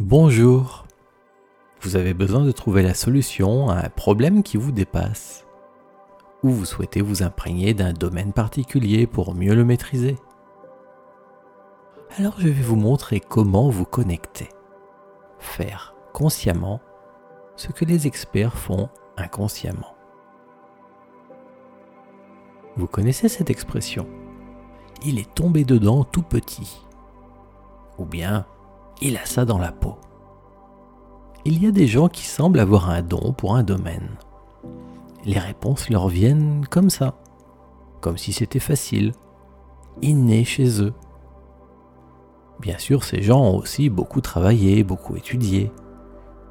Bonjour. Vous avez besoin de trouver la solution à un problème qui vous dépasse. Ou vous souhaitez vous imprégner d'un domaine particulier pour mieux le maîtriser. Alors je vais vous montrer comment vous connecter. Faire consciemment ce que les experts font inconsciemment. Vous connaissez cette expression? Il est tombé dedans tout petit. Ou bien il a ça dans la peau. Il y a des gens qui semblent avoir un don pour un domaine. Les réponses leur viennent comme ça, comme si c'était facile, inné chez eux. Bien sûr, ces gens ont aussi beaucoup travaillé, beaucoup étudié,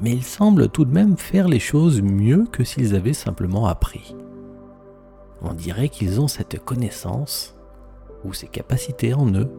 mais ils semblent tout de même faire les choses mieux que s'ils avaient simplement appris. On dirait qu'ils ont cette connaissance ou ces capacités en eux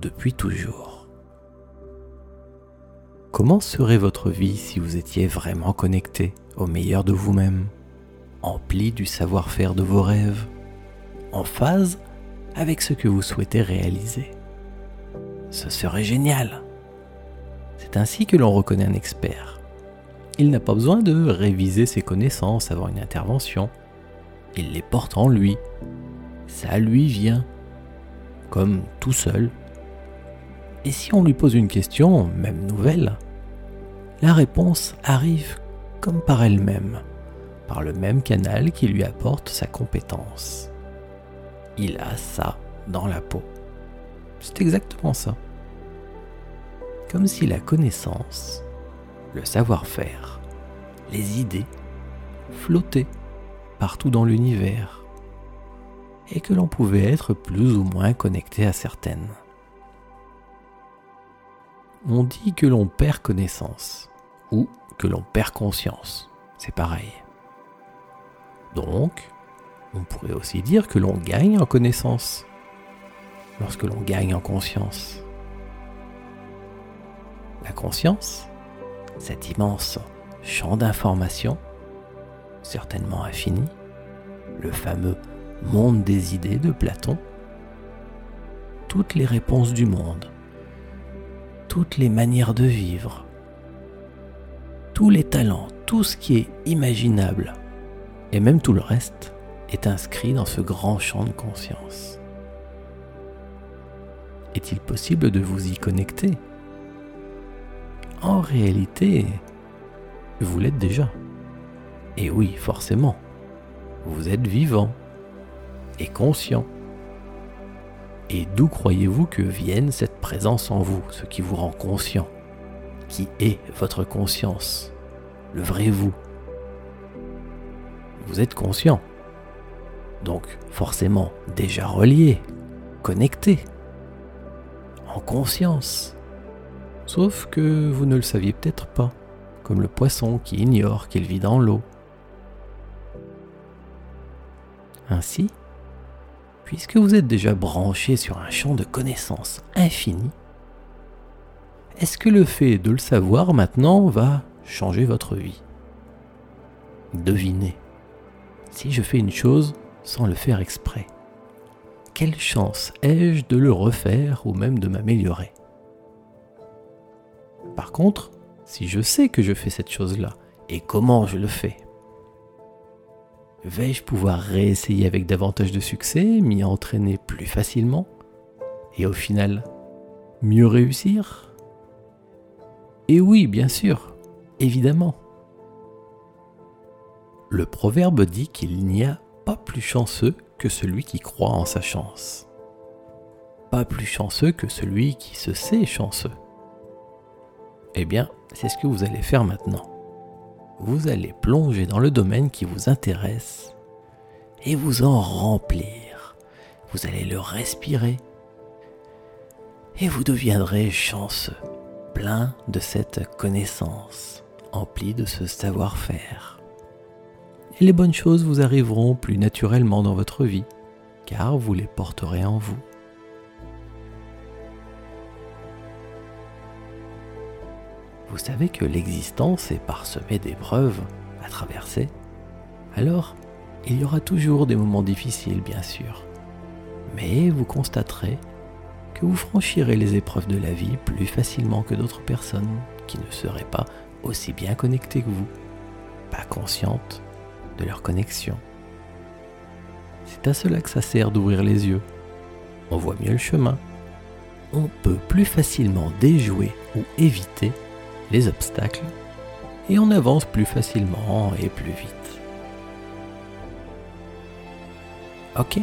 depuis toujours. Comment serait votre vie si vous étiez vraiment connecté au meilleur de vous-même, empli du savoir-faire de vos rêves, en phase avec ce que vous souhaitez réaliser? Ce serait génial. C'est ainsi que l'on reconnaît un expert. Il n'a pas besoin de réviser ses connaissances avant une intervention. Il les porte en lui. Ça lui vient, comme tout seul, et si on lui pose une question, même nouvelle, la réponse arrive comme par elle-même, par le même canal qui lui apporte sa compétence. Il a ça dans la peau. C'est exactement ça. Comme si la connaissance, le savoir-faire, les idées flottaient partout dans l'univers et que l'on pouvait être plus ou moins connecté à certaines on dit que l'on perd connaissance ou que l'on perd conscience. C'est pareil. Donc, on pourrait aussi dire que l'on gagne en connaissance lorsque l'on gagne en conscience. La conscience, cet immense champ d'information, certainement infini, le fameux monde des idées de Platon, toutes les réponses du monde toutes les manières de vivre, tous les talents, tout ce qui est imaginable, et même tout le reste, est inscrit dans ce grand champ de conscience. Est-il possible de vous y connecter? En réalité, vous l'êtes déjà. Et oui, forcément, vous êtes vivant et conscient. Et d'où croyez-vous que vienne cette présence en vous, ce qui vous rend conscient? Qui est votre conscience? Le vrai vous Vous êtes conscient. Donc forcément déjà relié, connecté, en conscience. Sauf que vous ne le saviez peut-être pas, comme le poisson qui ignore qu'il vit dans l'eau. Ainsi, puisque vous êtes déjà branché sur un champ de connaissances infini, est-ce que le fait de le savoir maintenant va changer votre vie? Devinez, si je fais une chose sans le faire exprès, quelle chance ai-je de le refaire ou même de m'améliorer? Par contre, si je sais que je fais cette chose-là et comment je le fais, Vais-je pouvoir réessayer avec davantage de succès, m'y entraîner plus facilement et au final mieux réussir? Et oui, bien sûr, évidemment. Le proverbe dit qu'il n'y a pas plus chanceux que celui qui croit en sa chance. Pas plus chanceux que celui qui se sait chanceux. Eh bien, c'est ce que vous allez faire maintenant vous allez plonger dans le domaine qui vous intéresse et vous en remplir. Vous allez le respirer et vous deviendrez chanceux, plein de cette connaissance, empli de ce savoir-faire. Et les bonnes choses vous arriveront plus naturellement dans votre vie, car vous les porterez en vous. Vous savez que l'existence est parsemée d'épreuves à traverser, alors il y aura toujours des moments difficiles, bien sûr. Mais vous constaterez que vous franchirez les épreuves de la vie plus facilement que d'autres personnes qui ne seraient pas aussi bien connectés que vous, pas conscientes de leur connexion. C'est à cela que ça sert d'ouvrir les yeux. On voit mieux le chemin. On peut plus facilement déjouer ou éviter les obstacles et on avance plus facilement et plus vite. Ok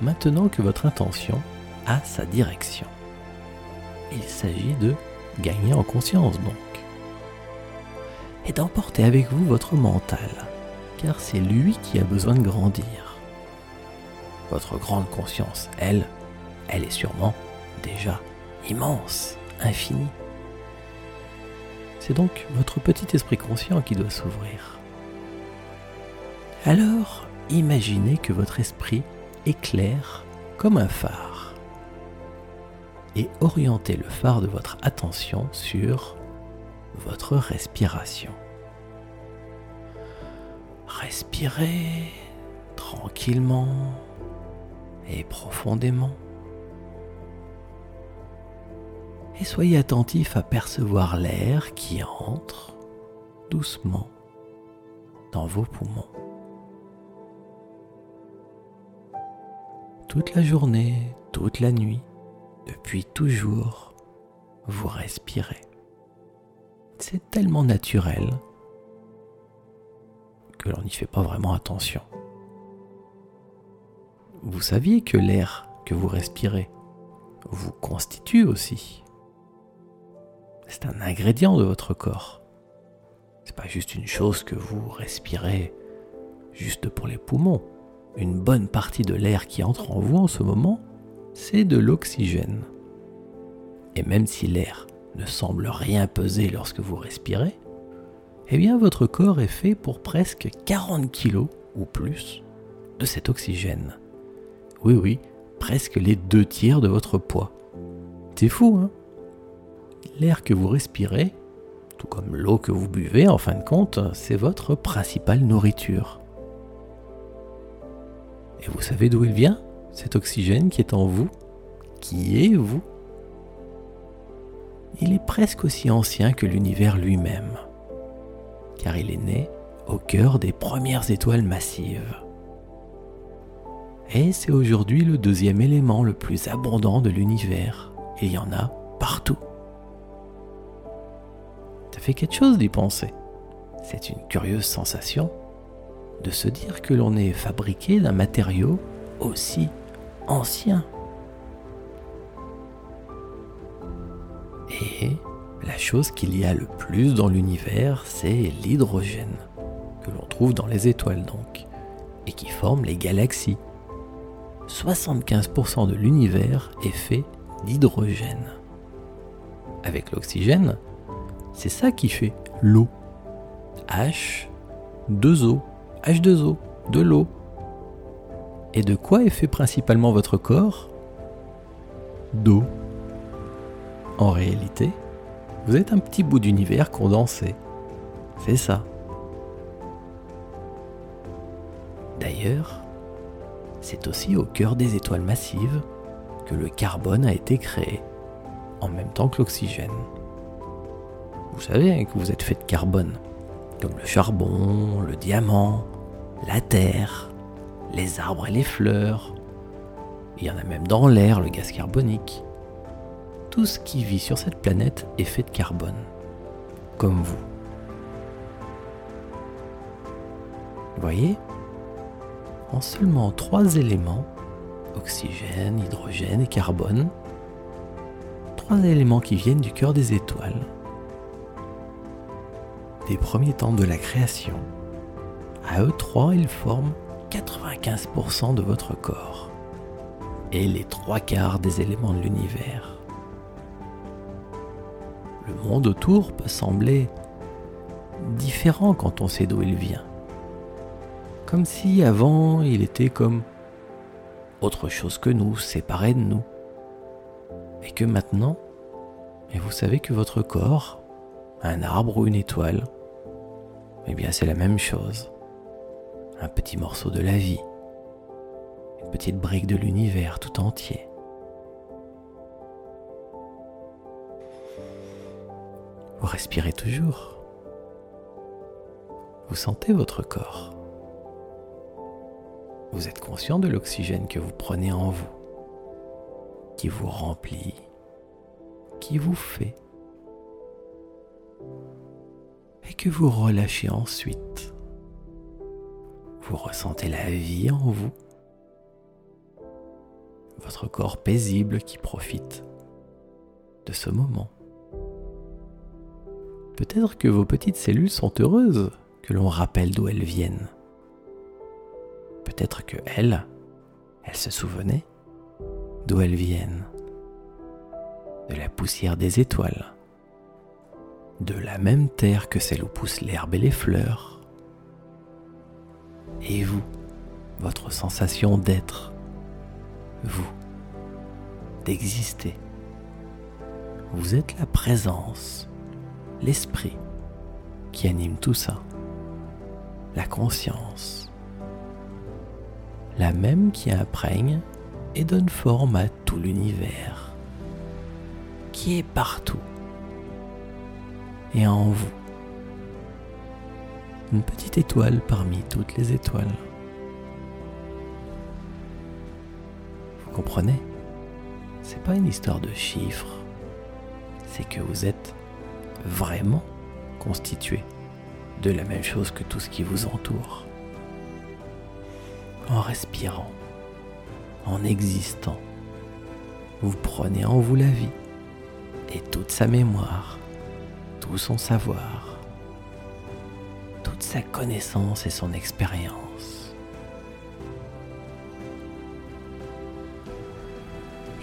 Maintenant que votre intention a sa direction, il s'agit de gagner en conscience donc. Et d'emporter avec vous votre mental, car c'est lui qui a besoin de grandir. Votre grande conscience, elle, elle est sûrement déjà immense, infinie. C'est donc votre petit esprit conscient qui doit s'ouvrir. Alors, imaginez que votre esprit éclaire comme un phare et orientez le phare de votre attention sur votre respiration. Respirez tranquillement et profondément. Et soyez attentif à percevoir l'air qui entre doucement dans vos poumons. toute la journée, toute la nuit, depuis toujours, vous respirez. C'est tellement naturel que l'on n'y fait pas vraiment attention. Vous saviez que l'air que vous respirez vous constitue aussi. C'est un ingrédient de votre corps. C'est pas juste une chose que vous respirez juste pour les poumons une bonne partie de l'air qui entre en vous en ce moment, c'est de l'oxygène. Et même si l'air ne semble rien peser lorsque vous respirez, eh bien votre corps est fait pour presque 40 kg ou plus de cet oxygène. Oui, oui, presque les deux tiers de votre poids. C'est fou, hein? L'air que vous respirez, tout comme l'eau que vous buvez en fin de compte, c'est votre principale nourriture. Et vous savez d'où il vient Cet oxygène qui est en vous? Qui est vous? Il est presque aussi ancien que l'univers lui-même, car il est né au cœur des premières étoiles massives. Et c'est aujourd'hui le deuxième élément le plus abondant de l'univers. Il y en a partout. Fait quelque chose d'y penser. C'est une curieuse sensation de se dire que l'on est fabriqué d'un matériau aussi ancien. Et la chose qu'il y a le plus dans l'univers, c'est l'hydrogène, que l'on trouve dans les étoiles donc, et qui forme les galaxies. 75% de l'univers est fait d'hydrogène. Avec l'oxygène, c'est ça qui fait l'eau. H, 2O. H2O, de l'eau. Et de quoi est fait principalement votre corps? D'eau. En réalité, vous êtes un petit bout d'univers condensé. C'est ça. D'ailleurs, c'est aussi au cœur des étoiles massives que le carbone a été créé, en même temps que l'oxygène. Vous savez que vous êtes fait de carbone comme le charbon, le diamant, la terre, les arbres et les fleurs. Il y en a même dans l'air, le gaz carbonique. Tout ce qui vit sur cette planète est fait de carbone, comme vous. Voyez? En seulement trois éléments, oxygène, hydrogène et carbone, trois éléments qui viennent du cœur des étoiles, des premiers temps de la création, à eux trois, ils forment 95% de votre corps et les trois quarts des éléments de l'univers. Le monde autour peut sembler différent quand on sait d'où il vient. Comme si avant il était comme autre chose que nous, séparé de nous. Et que maintenant, et vous savez que votre corps, un arbre ou une étoile, eh bien, c'est la même chose. Un petit morceau de la vie. Une petite brique de l'univers tout entier. Vous respirez toujours. Vous sentez votre corps. Vous êtes conscient de l'oxygène que vous prenez en vous, qui vous remplit, qui vous fait, et que vous relâchez ensuite. Vous ressentez la vie en vous, votre corps paisible qui profite de ce moment. Peut-être que vos petites cellules sont heureuses que l'on rappelle d'où elles viennent. Peut-être que elles, elles se souvenaient d'où elles viennent. De la poussière des étoiles. De la même terre que celle où poussent l'herbe et les fleurs. Et vous, votre sensation d'être, vous, d'exister. Vous êtes la présence, l'esprit qui anime tout ça, la conscience, la même qui imprègne et donne forme à tout l'univers, qui est partout et en vous. Une petite étoile parmi toutes les étoiles. Vous comprenez? C'est pas une histoire de chiffres, c'est que vous êtes vraiment constitué de la même chose que tout ce qui vous entoure. En respirant, en existant, vous prenez en vous la vie et toute sa mémoire, tout son savoir, toute sa connaissance et son expérience.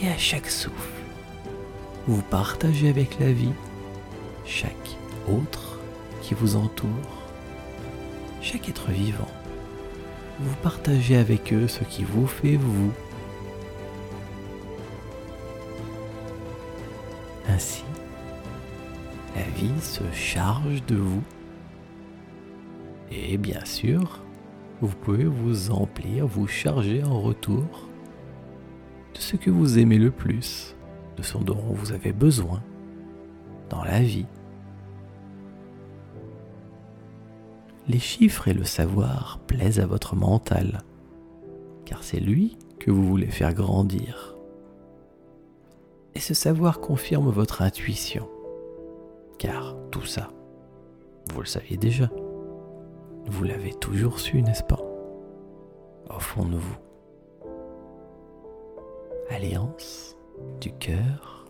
Et à chaque souffle, vous partagez avec la vie chaque autre qui vous entoure, chaque être vivant. Vous partagez avec eux ce qui vous fait vous. Ainsi, la vie se charge de vous. Et bien sûr, vous pouvez vous emplir, vous charger en retour de ce que vous aimez le plus, de ce dont vous avez besoin dans la vie. Les chiffres et le savoir plaisent à votre mental, car c'est lui que vous voulez faire grandir. Et ce savoir confirme votre intuition, car tout ça, vous le saviez déjà. Vous l'avez toujours su, n'est-ce pas? Au fond de vous. Alliance du cœur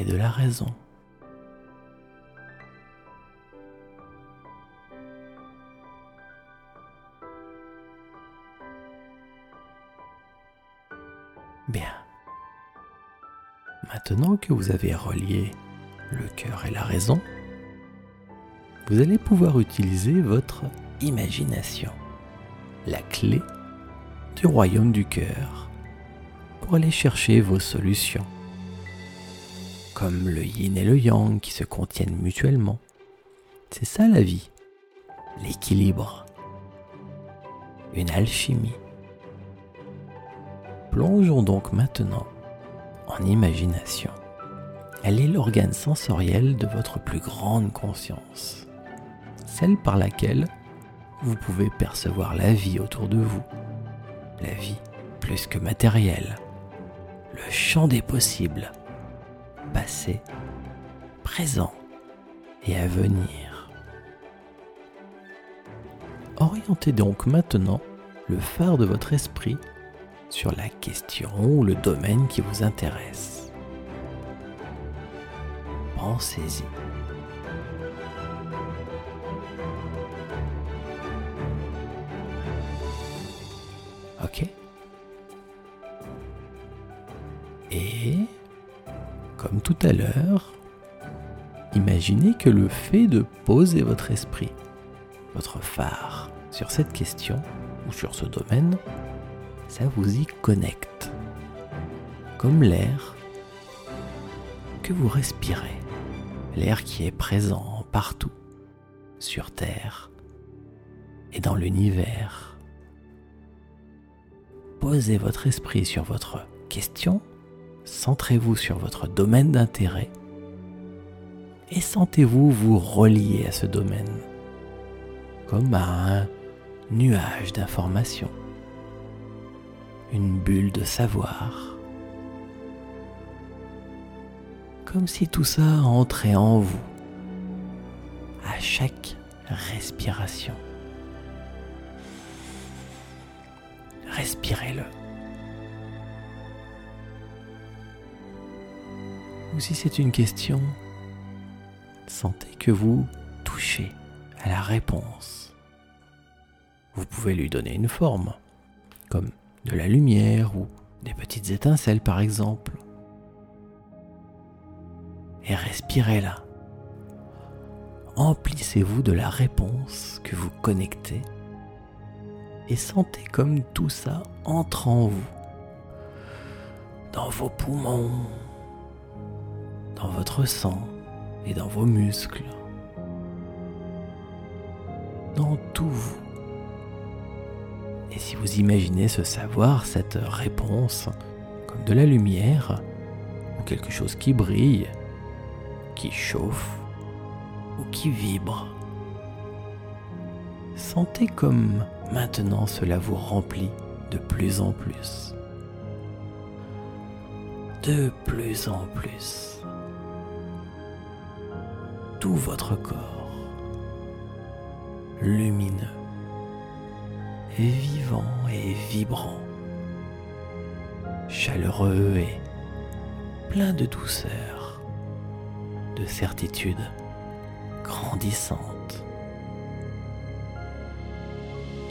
et de la raison. Bien. Maintenant que vous avez relié le cœur et la raison, vous allez pouvoir utiliser votre imagination, la clé du royaume du cœur, pour aller chercher vos solutions comme le yin et le yang qui se contiennent mutuellement. C'est ça la vie, l'équilibre, une alchimie. Plongeons donc maintenant en imagination. Elle est l'organe sensoriel de votre plus grande conscience, celle par laquelle vous pouvez percevoir la vie autour de vous, la vie plus que matérielle, le champ des possibles passé, présent et à venir. Orientez donc maintenant le phare de votre esprit sur la question ou le domaine qui vous intéresse. Pensez-y. Ok Et comme tout à l'heure, imaginez que le fait de poser votre esprit, votre phare, sur cette question ou sur ce domaine, ça vous y connecte. Comme l'air que vous respirez, l'air qui est présent partout, sur Terre et dans l'univers. Posez votre esprit sur votre question centrez-vous sur votre domaine d'intérêt. et sentez-vous vous relier à ce domaine, comme à un nuage d'informations, une bulle de savoir, comme si tout ça entrait en vous à chaque respiration. Respirez-le. Ou si c'est une question, sentez que vous touchez à la réponse. Vous pouvez lui donner une forme, comme de la lumière ou des petites étincelles par exemple. Et respirez-la. Emplissez-vous de la réponse que vous connectez et sentez comme tout ça entre en vous, dans vos poumons, dans votre sang et dans vos muscles, dans tout vous. Et si vous imaginez ce savoir, cette réponse, comme de la lumière, ou quelque chose qui brille, qui chauffe, ou qui vibre, sentez comme maintenant cela vous remplit de plus en plus. De plus en plus. Tout votre corps, lumineux, vivant et vibrant, chaleureux et plein de douceur, de certitude grandissante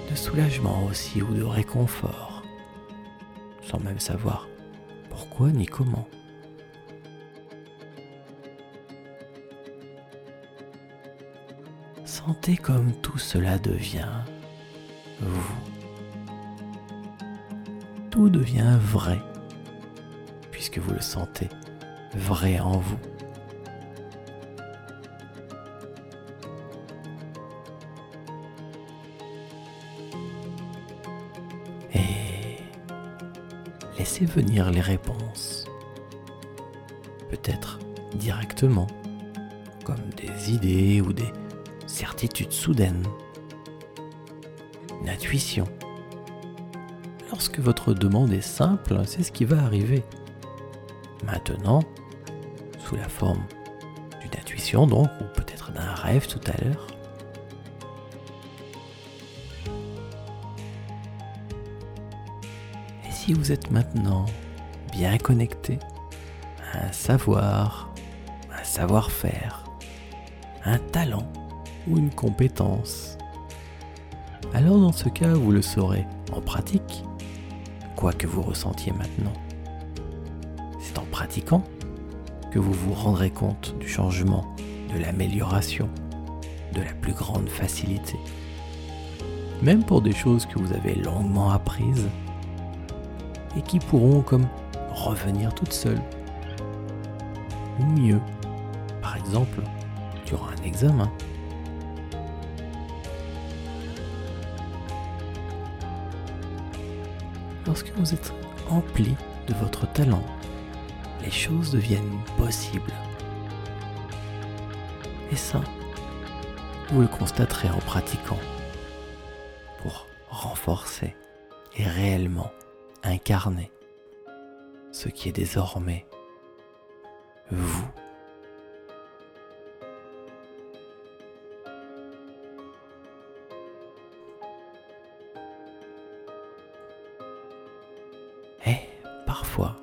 de soulagement aussi ou de réconfort, sans même savoir pourquoi ni comment. Sentez comme tout cela devient vous. Tout devient vrai, puisque vous le sentez vrai en vous. Laissez venir les réponses. Peut-être directement, comme des idées ou des certitudes soudaines. Une intuition. Lorsque votre demande est simple, c'est ce qui va arriver. Maintenant, sous la forme d'une intuition donc, ou peut-être d'un rêve tout à l'heure, vous êtes maintenant bien connecté un savoir, un savoir-faire, un talent ou une compétence, alors dans ce cas, vous le saurez en pratique, quoi que vous ressentiez maintenant. C'est en pratiquant que vous vous rendrez compte du changement, de l'amélioration, de la plus grande facilité. Même pour des choses que vous avez longuement apprises, et qui pourront comme revenir toutes seules. Ou mieux, par exemple, durant un examen. Lorsque vous êtes empli de votre talent, les choses deviennent possibles. Et ça, vous le constaterez en pratiquant pour renforcer et réellement incarner ce qui est désormais vous. Et parfois,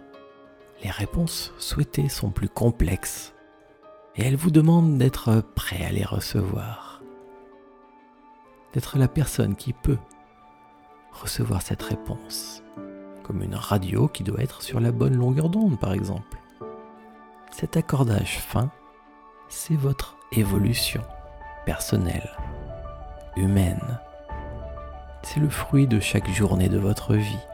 les réponses souhaitées sont plus complexes et elles vous demandent d'être prêt à les recevoir, d'être la personne qui peut recevoir cette réponse comme une radio qui doit être sur la bonne longueur d'onde par exemple. Cet accordage fin, c'est votre évolution personnelle, humaine. C'est le fruit de chaque journée de votre vie.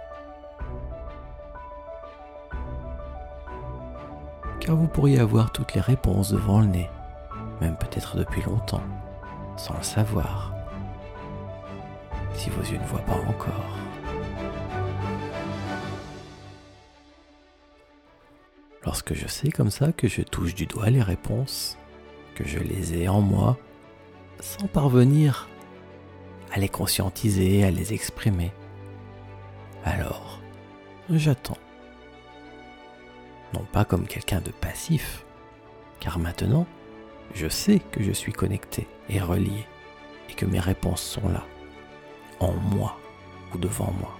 Car vous pourriez avoir toutes les réponses devant le nez, même peut-être depuis longtemps, sans le savoir, si vos yeux ne voient pas encore. Lorsque je sais comme ça que je touche du doigt les réponses que je les ai en moi sans parvenir à les conscientiser, à les exprimer. Alors, j'attends. Non pas comme quelqu'un de passif, car maintenant, je sais que je suis connecté et relié, et que mes réponses sont là, en moi ou devant moi.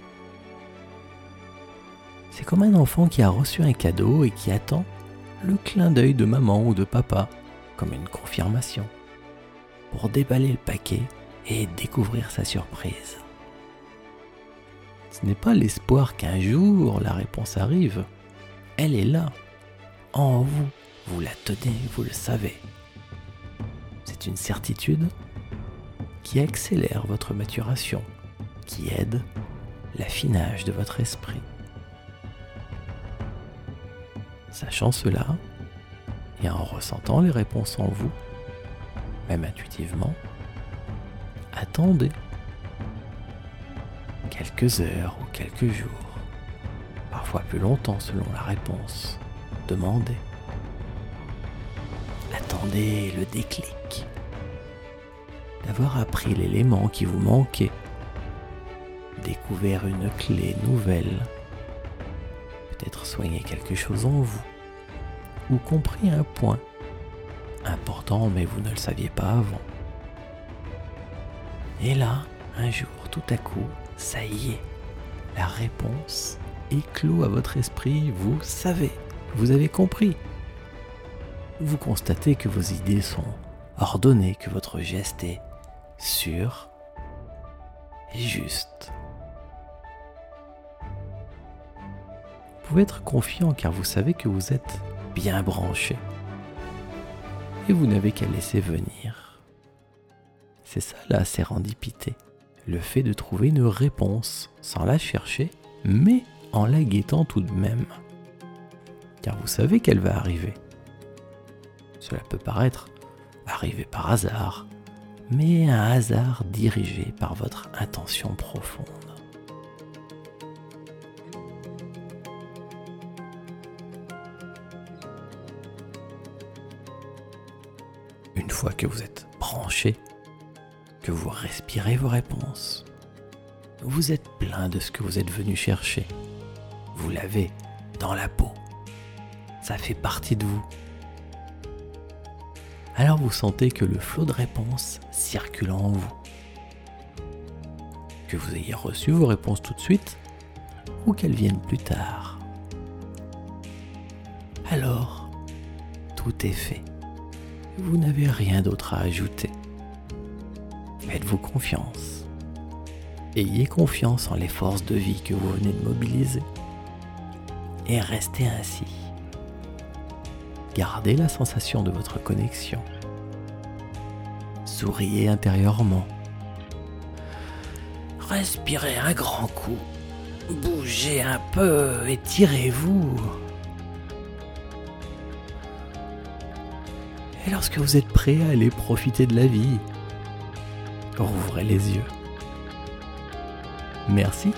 C'est comme un enfant qui a reçu un cadeau et qui attend le clin d'œil de maman ou de papa, comme une confirmation, pour déballer le paquet et découvrir sa surprise. Ce n'est pas l'espoir qu'un jour la réponse arrive, elle est là, en vous, vous la tenez, vous le savez. C'est une certitude qui accélère votre maturation, qui aide l'affinage de votre esprit. Sachant cela, et en ressentant les réponses en vous, même intuitivement, attendez quelques heures ou quelques jours, parfois plus longtemps selon la réponse. Demandez. Attendez le déclic, d'avoir appris l'élément qui vous manquait, découvert une clé nouvelle soigné quelque chose en vous, ou compris un point important mais vous ne le saviez pas avant. Et là, un jour, tout à coup, ça y est, la réponse éclot à votre esprit, vous savez, vous avez compris. Vous constatez que vos idées sont ordonnées, que votre geste est sûr et juste. Être confiant car vous savez que vous êtes bien branché. Et vous n'avez qu'à laisser venir. C'est ça la sérendipité. Le fait de trouver une réponse sans la chercher, mais en la guettant tout de même. Car vous savez qu'elle va arriver. Cela peut paraître arriver par hasard, mais un hasard dirigé par votre intention profonde. Une fois que vous êtes branché, que vous respirez vos réponses, vous êtes plein de ce que vous êtes venu chercher. Vous l'avez dans la peau. Ça fait partie de vous. Alors vous sentez que le flot de réponses circule en vous. Que vous ayez reçu vos réponses tout de suite ou qu'elles viennent plus tard. Alors, tout est fait vous n'avez rien d'autre à ajouter. Faites-vous confiance. Ayez confiance en les forces de vie que vous venez de mobiliser. Et restez ainsi. Gardez la sensation de votre connexion. Souriez intérieurement. Respirez un grand coup. Bougez un peu, étirez-vous. Et lorsque vous êtes prêt à aller profiter de la vie, rouvrez les yeux. Merci